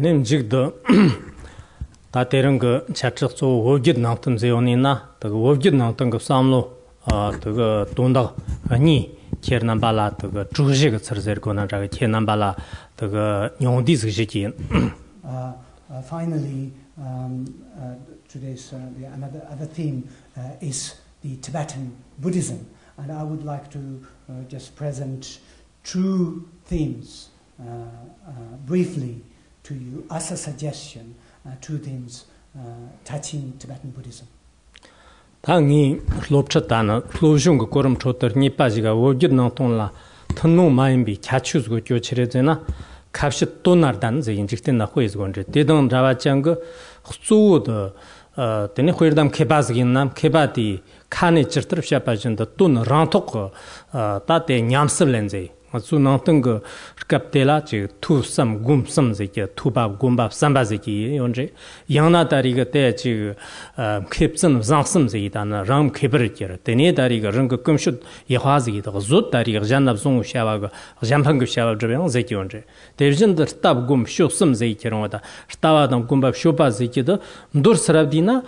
nim jig da ta terang ge chachig zo wojid nang tum ze yoni na ta wojid nang tang ge samlo a ta ge tonda ani cher nam bala ta ge chu ji ge char zer go na ja ge cher nam bala ta ge nyong di zig ji. Ji finally um uh, today's uh, the another other theme uh, is the tibetan buddhism. And i would like to uh, just present two themes uh, uh, briefly. uh, to you as a suggestion uh, to things uh, touching Tibetan Buddhism. Tā ngī lōpchā tā na lōpshūng kā kōram chōtar ngī pāchī kā wōgyir nāng tōng lā tannō māyambi kyāchūs gō kyō chirē zē na kāpshī tōnār dān zē yin chikti nā huay zgō nrē. Tē dāng rāwā chāng gā xū wō dā tēne huay rādām kēpā zgī nām kēpā tī kāni chirtar pshā pāchī ndā tōn rāng tōq tā tē ñāmsib lēn zē. 아주 나왔던 거 갑텔라 지 투섬 굼섬 지게 투밥 굼밥 삼바지기 언제 양나다리가 때지 캡슨 장섬 지다나 람 캡버지라 때네 다리가 랑거 금슛 예화지기 더 좆다리가 잔납송 샤바가 잠판급 샤바 저병 지기 언제 대진더 스탑 굼 쇼섬 지기로다 스타바던 굼밥 쇼바 지기도 dur sarabdina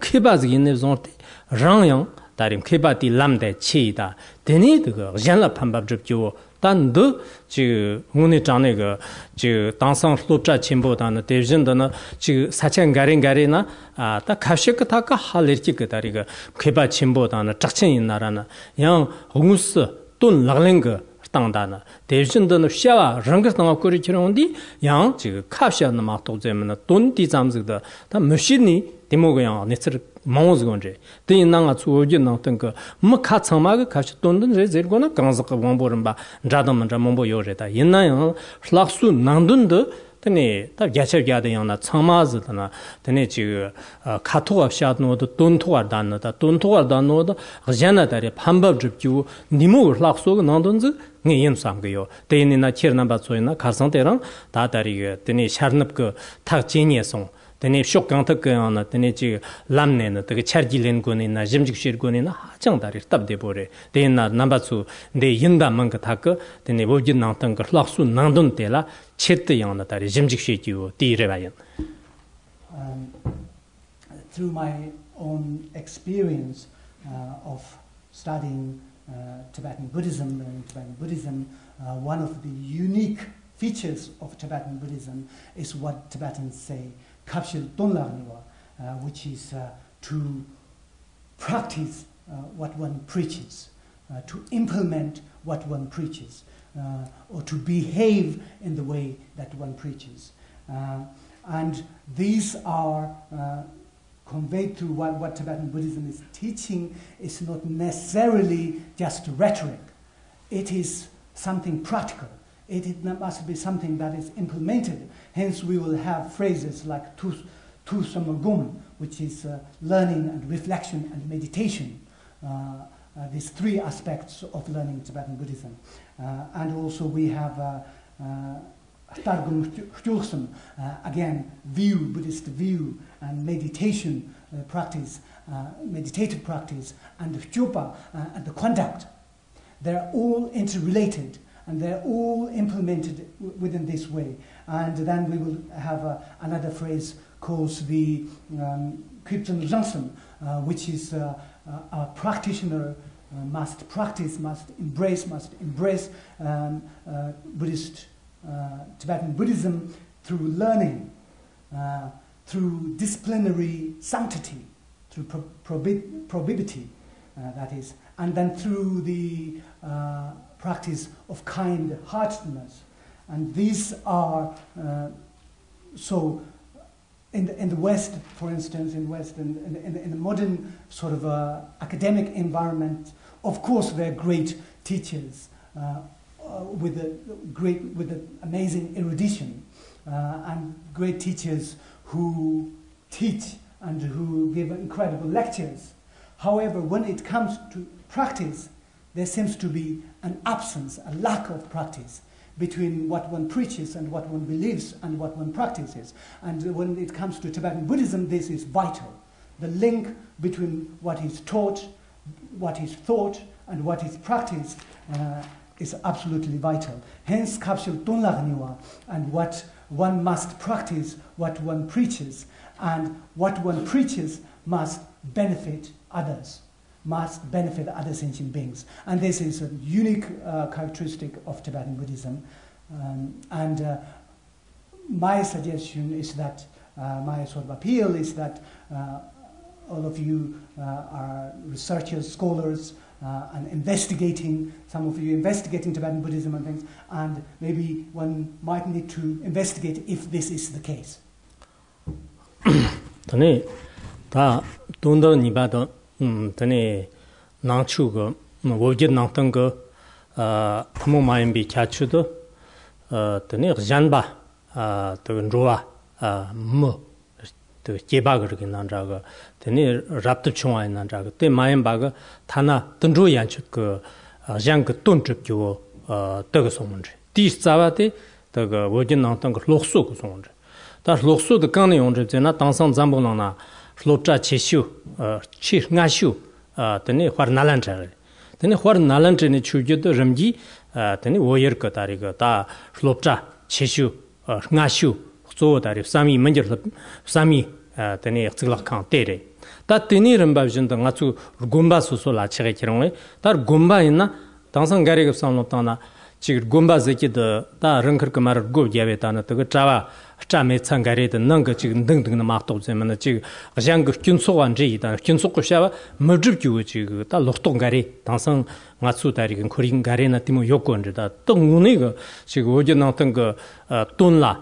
kheba zgi ne zon te rang yang darim kheba ti lam de chi da. di na 아 케바즈 인네 존테 랑양 다림 케바티 람데 치다 데니 그 잔라 판밥 접죠 단도 지 오늘 장에 그지 당상 슬롭자 침보다는 대진도는 지 사천 가린 가리나 아다 카시크 타카 할르치 그 다리가 케바 침보다는 작친 있나라는 양 홍스 돈 랑랭그 당다나 대진도는 샤와 랑가스나 거리 치는데 양 지금 카시아나 막도 되면 돈디 잠즈다 다 머신이 timo goyang nitsir maungz gondre tini nanga tsu oji nang tanga ma ka tsangma ga kashi tondon re zir gona gangzak wangbo rinba radam mandra maungbo yo re ta yinna yang shlak su nangdun do tani ta gyachar gyada yang na tsangma zi tana tani chi ka tuwa shad no do don tuwa dan no da don tuwa dan no da gzhana dari pambab jib jiwu nimo shlak su ga nangdun zi ngi yin sam ga yo. Tini na chir namba tsuyo na karsang terang da dari tani sharnab ga tak jenye song. tene shok kang tak ka na tene chi lam ne na ta char gi len go ne na jim jik shir go ne na ha chang dar tab de bo re. De na nam ba su de yin da mang ka ta ka tene wo gi nang tang ka lak su nang dun te la chet te yang na ta re jim jik shi gi wo ti re ba yin. Um, through my own experience uh, of studying uh, Tibetan Buddhism and Tibetan Buddhism uh, one of the unique features of Tibetan Buddhism is what Tibetans say. Kapshil donlarniwa, uh, which is uh, to practice uh, what one preaches, to implement what one preaches, or to behave in the way that one preaches. And these are conveyed through what, what Tibetan Buddhism is teaching is not necessarily just rhetoric. It is something practical. It, must be something that is implemented. Hence, we will have phrases like tu, tu samagum, which is uh, learning and reflection and meditation. Uh, uh, these three aspects of learning Tibetan Buddhism. Uh, and also we have uh, uh, Targum Htyulsum, uh, again, view, Buddhist view, and meditation practice, meditative practice, and uh, and the conduct. They're all interrelated, and they're all implemented within this way. And then we will have uh, another phrase called the um, Jansum, uh, which is uh, uh, a practitioner uh, must practice, must embrace, must embrace um, Buddhist Tibetan Buddhism through learning, through disciplinary sanctity, through pro- probi- probity, that is, and then through the practice of kind-heartedness. And these are uh, so. In the, in the West, for instance, in West, in, in, in, the modern sort of uh, academic environment, of course, they're great teachers uh, uh, with a great, with an amazing erudition, uh, and great teachers who teach and who give incredible lectures. However, when it comes to practice, there seems to be an absence, a lack of practice between what one preaches and what one believes and what one practices. And when it comes to Tibetan Buddhism, this is vital. The link between what is taught, what is thought, and what is practiced uh, is absolutely vital. Hence, Kapshil Tonlagniwa and what one must practice what one preaches, and what one preaches must benefit others, must benefit other sentient beings. And this is a unique uh, characteristic of Tibetan Buddhism. Um, and uh, my suggestion is that, uh, my sort of appeal is that uh, all of you uh, are researchers, scholars, uh, and investigating, some of you investigating Tibetan Buddhism and things, and maybe one might need to investigate if this is the case. tani nangchu go, wawjir nangtang go hamu mayambi kyachu do tani gzhanba, taga nruwa, mu, taga jeba gargi nandra go, tani rabtab chungwa nandra go, tani mayamba go tana tandru yanchu go gzhan go tonchib kiwo taga somundri. Tish tsawa te taga wawjir nangtang go loksu go somundri. Tash loksu do kani yongchib zina tangsang zambung nang na lopcha che shu chi nga shu tene khwar nalan chare tene khwar nalan chene chu ge do ramgi tene wo yer ko tari go. Ta lopcha che shu nga shu zo tari. Sami manjer sami tene xigla kan te re. Ta tene ramba jin da nga chu gumba su su la chege kirong tar gumba ina tangsang gare ge sam lo ta na chik gomba zeki da da rangkar kamar gob yawe dana taga chawa chame tsangare da nanga chik ndang dang na maqtob zima na chik zhang kyunso wan zhi da kyunso kushawa mujib gyuwa chik da loktong gare tansang nga tsu dari gan korin gare na timo yoko wan zhi da da ngune ga chik ojo nang tang ga ton la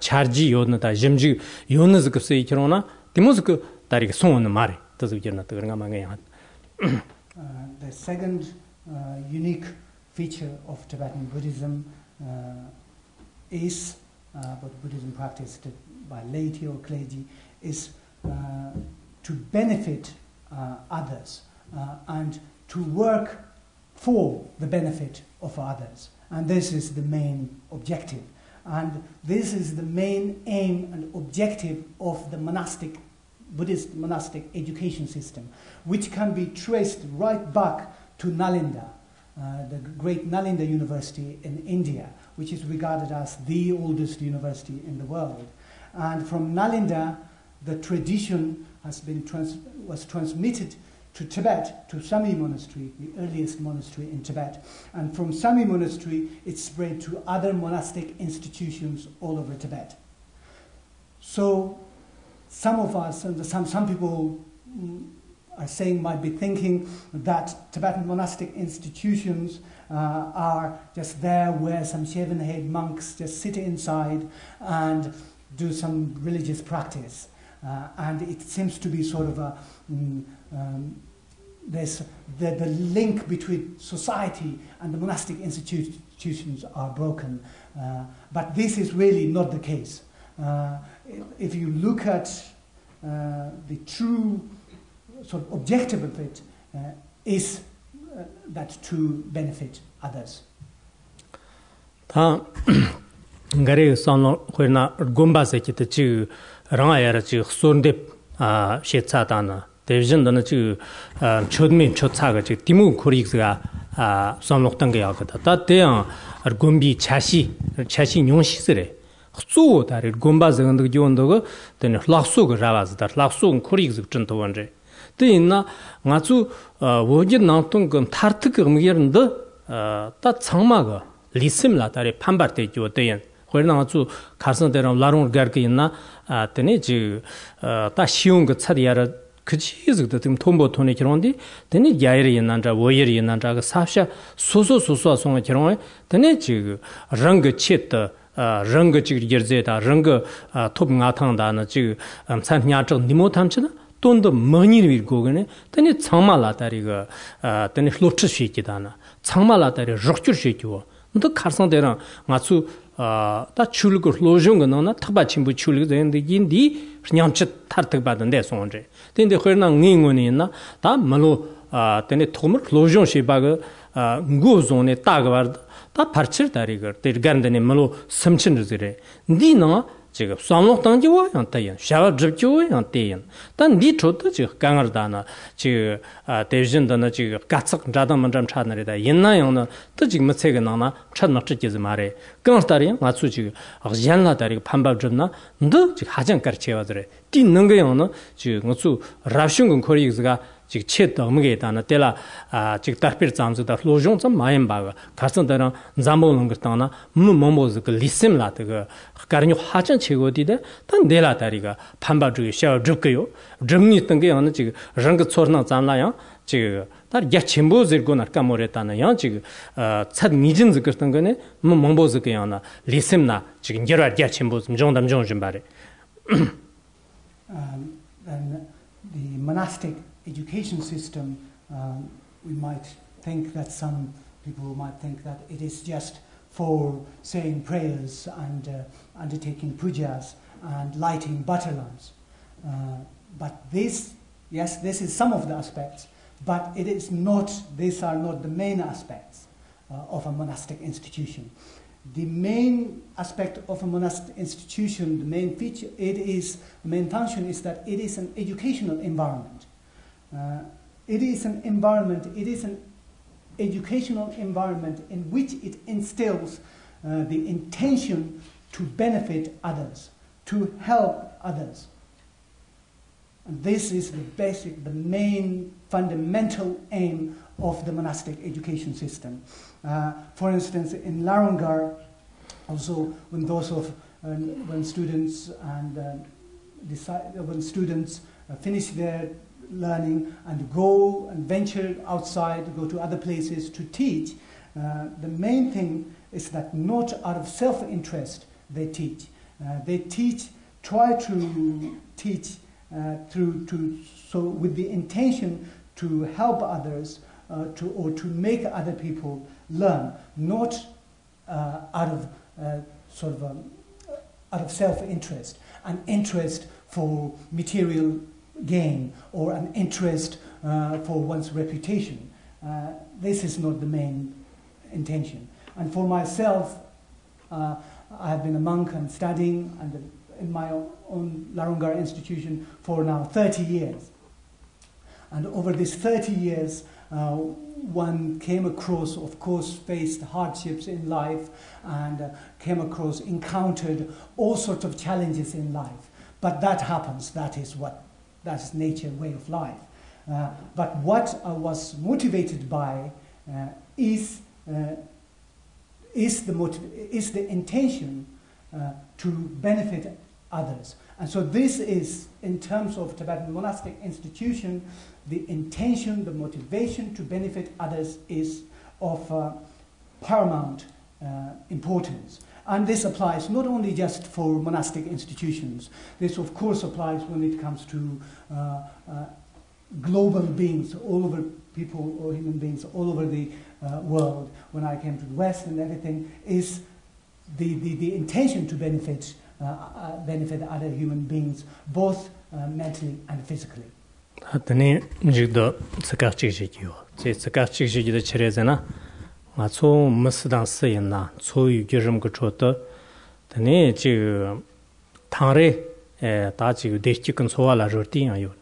charji yo na da zhimji yo na zikib sayi kiro na timo zikib dari ga song wana mare tazi wajir na taga nga ma nga yahan uh, The second uh, unique feature of tibetan buddhism uh, is uh, but Buddhism practiced by laity or clergy, is uh, to benefit uh, others uh, and to work for the benefit of others. And this is the main objective. And this is the main aim and objective of the monastic, Buddhist monastic education system, which can be traced right back to Nalanda, uh, the great Nalanda University in India, which is regarded as the oldest university in the world. And from Nalanda, the tradition has been trans- was transmitted to Tibet, to Samye Monastery, the earliest monastery in Tibet. And from Samye Monastery, it spread to other monastic institutions all over Tibet. So, some of us, and some, some people mm, saying, might be thinking that Tibetan monastic institutions uh, are just there where some shaven head monks just sit inside and do some religious practice. Uh, and it seems to be sort of a mm, um, there's the, the link between society and the monastic institutions are broken. Uh, but this is really not the case. Uh, if you look at uh, the true sort of objective bit uh, is uh, that to benefit others. ta ngare son lo khurna gumba se chi te chi rang ya ra chi khsun de a she cha ta na de jin da na chi chod mi chod cha ga chi timu khuri ga a son lo tang ga ya ta ta de ang gumbi chashi chashi nyong shi se re khsu da re gumba zeng de gyon de de laksu ga ra ba za da laksu khuri ga zib chen to wan re je de yin na nga chu wo ji na tong gam tar tu ge mi yer nda 다 창마가 리심라 다리 판바르데 조데엔 호르나 아주 카선데랑 라롱 가르게 있나 아 테네 지다 쉬운 거 차디야라 그지즈도 좀 톰보 토네 그런데 테네 야이리 있는자 워이리 있는자 그 사샤 소소 소소 송에 그런 테네 지 랑거 쳇다 랑거 지 게르제다 랑거 톱 나탕다나 지 산냐적 니모 탐치나 돈도 머니를 밀고 그네 테네 창마라다리가 테네 슬로트 쉬기다나 창말라다리 럭줄 시키고 너 카르상데랑 마츠 아다 출고 로종가 너나 타바 침부 출고 되는데 인디 냥치 타르트 받는데 손제 근데 허나 닝고니 있나 다 말로 아 테네 토머 로종 시바가 아 고존에 따가 다 파르칠 다리거 데 간데네 말로 섬친르지레 니나 지금 삼록 당지와 양태연 샤와 접지와 양태연. 단 니초도 지 강어다나 지 대진다나 지 가착 자담만 좀 차느리다. 옛나요는 또 지금 책에 나나 찾나 찍지 말에 끊었다리 맞추 지 양라다리 반밥 좀나? 너 지금 하장 가르쳐 와더래. 뛰는 거요는 지 무슨 랍슌군 코리스가 chik che dhamge dana tela chik tarpir tsamzu da lozhong tsam mayam baga karsan dana zambo longar tangna mnu mambo zika lisim la taga karanyo hachan che go di da tan dela tariga pamba zhuga xiawa zhubka yo. Zhubni tanga yana chik ranga tsorna tsamla yang chik tar ya chenpo zirgo nar kamo re tana yang chik tsad nijin zikar tanga ne mnu mambo zika yana lisim na. Chik ngerwa ya chenpo zimzhong damzhong zhimbari um, The monastic education system, um, we might think that some people might think that it is just for saying prayers and uh, undertaking pujas and lighting butter lamps. Uh, but this, yes, this is some of the aspects, but it is not, these are not the main aspects uh, of a monastic institution. The main aspect of a monastic institution, the main feature, it is, the main function is that it is an educational environment. Uh, it is an environment, it is an educational environment in which it instills uh, the intention to benefit others, to help others. And this is the basic, the main fundamental aim of the monastic education system. Uh, for instance, in Larung Gar, also when those of uh, when students and uh, when students uh, finish their learning and go and venture outside, go to other places to teach, uh, the main thing is that not out of self interest they teach. Uh, they teach, try to teach uh, through to, so with the intention to help others uh, to, or to make other people learn, not uh, out of uh, sort of um, out of self interest, an interest for material gain or an interest uh, for one's reputation. Uh, this is not the main intention. And for myself, uh, I have been a monk and studying and in my own Larungar institution for now 30 years. And over these 30 years, uh, one came across, of course, faced hardships in life and uh, came across, encountered all sorts of challenges in life. But that happens, that is what that's nature, way of life. Uh, but what I was motivated by uh, is, uh, is, the motiv- is the intention uh, to benefit others. And so this is, in terms of Tibetan monastic institution, the intention, the motivation to benefit others is of uh, paramount uh, importance. And this applies not only just for monastic institutions, this of course applies when it comes to uh, uh, global beings, all over people or human beings all over the uh, world. When I came to the West and everything, is the, the, the intention to benefit, uh, uh, benefit other human beings, both uh, mentally and physically. Tani jigdo tsakar chik chik yo. Tsi tsakar chik chik da chire zina, nga tso masdang sayin na tso yu gyurim ka choto tani chi thangre ta chi deshchi kan sowa la ror ti yang yor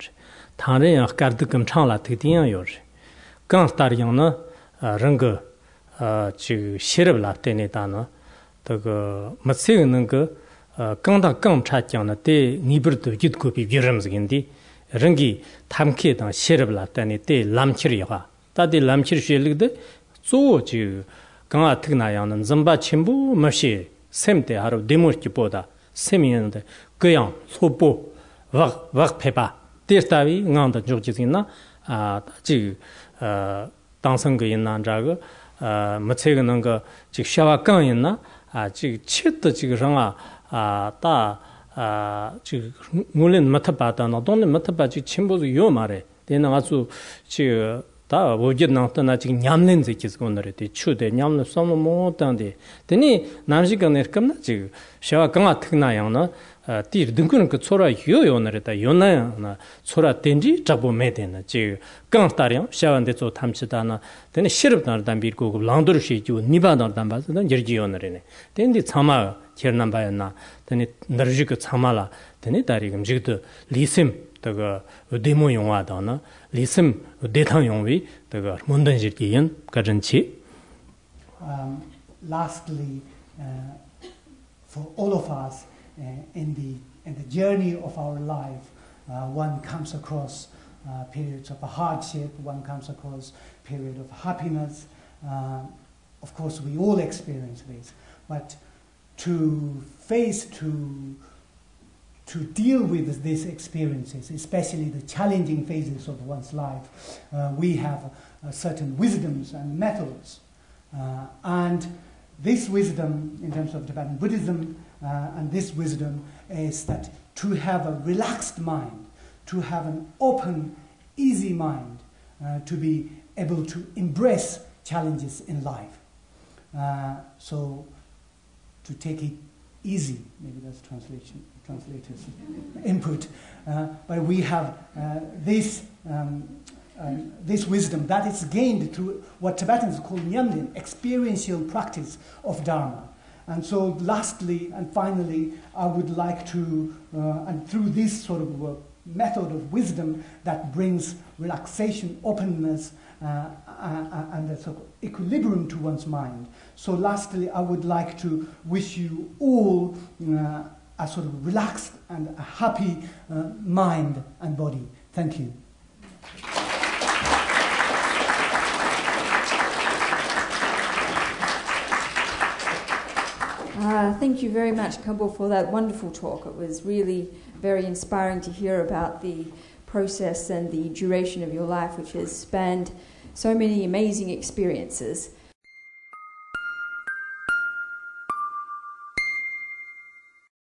thangre yang kardi kam chang la tik ti yang yor kan star yang na rang chi shirib la tene ta na taga matsi nang ka kan da kan cha kyang na te nibir do jit ko pi gyurim zgin di rangi tamke dang shirib la tene te lamchir yaga ta de lamchir shelik de 소오 지 강아 특나야는 점바 침부 머시 셈때 하루 데모르기 보다 셈이는데 그양 소보 왁왁 페바 데스타비 ngang da jog jin na a ji dang sang ge yin na ja ge ma che ge nang ge ji xia wa gang yin na a ji chi de ji ge rang a da a ji ngulen ma ta ba da na don ma ta ba ji qin bu yo ma re de na wa zu ji 다 오지 나타나 지금 냠는 지키스 오늘에 추데 냠는 somno mo tande teni namji gane kamna ji shawa kanga thna yang ti dingkun ko chora yo yo nare ta yo na na chora tenji jabo me den na ji kang tar yang shawa de zo tamchi da na teni shirb nar dan bir ko langdur shi ju ni ba nar dan ba da jer ji yo nare ne teni chama cher nam ba na teni narji ko 这个对木用啊的呢，李森对汤用为这个蒙顿日的人个人气。Um, lastly, uh, for all of us uh, in the in the journey of our life, uh, one comes across uh, periods of hardship, one comes across period of happiness. Uh, of course, we all experience this, but to face to to deal with these experiences, especially the challenging phases of one's life, uh, we have uh, certain wisdoms and methods. Uh, and this wisdom, in terms of Tibetan Buddhism, uh, and this wisdom is that to have a relaxed mind, to have an open, easy mind, uh, to be able to embrace challenges in life. Uh, so, to take it easy, maybe that's translation translators' input. Uh, but we have uh, this, um, uh, this wisdom that is gained through what Tibetans call nyamden, experiential practice of Dharma. And so, lastly and finally, I would like to, uh, and through this sort of uh, method of wisdom that brings relaxation, openness, uh, and a of equilibrium to one's mind. So, lastly, I would like to wish you all a sort of relaxed and a happy uh, mind and body. Thank you. Uh, thank you very much, Khenpo, for that wonderful talk. It was really very inspiring to hear about the process and the duration of your life, which has spanned so many amazing experiences.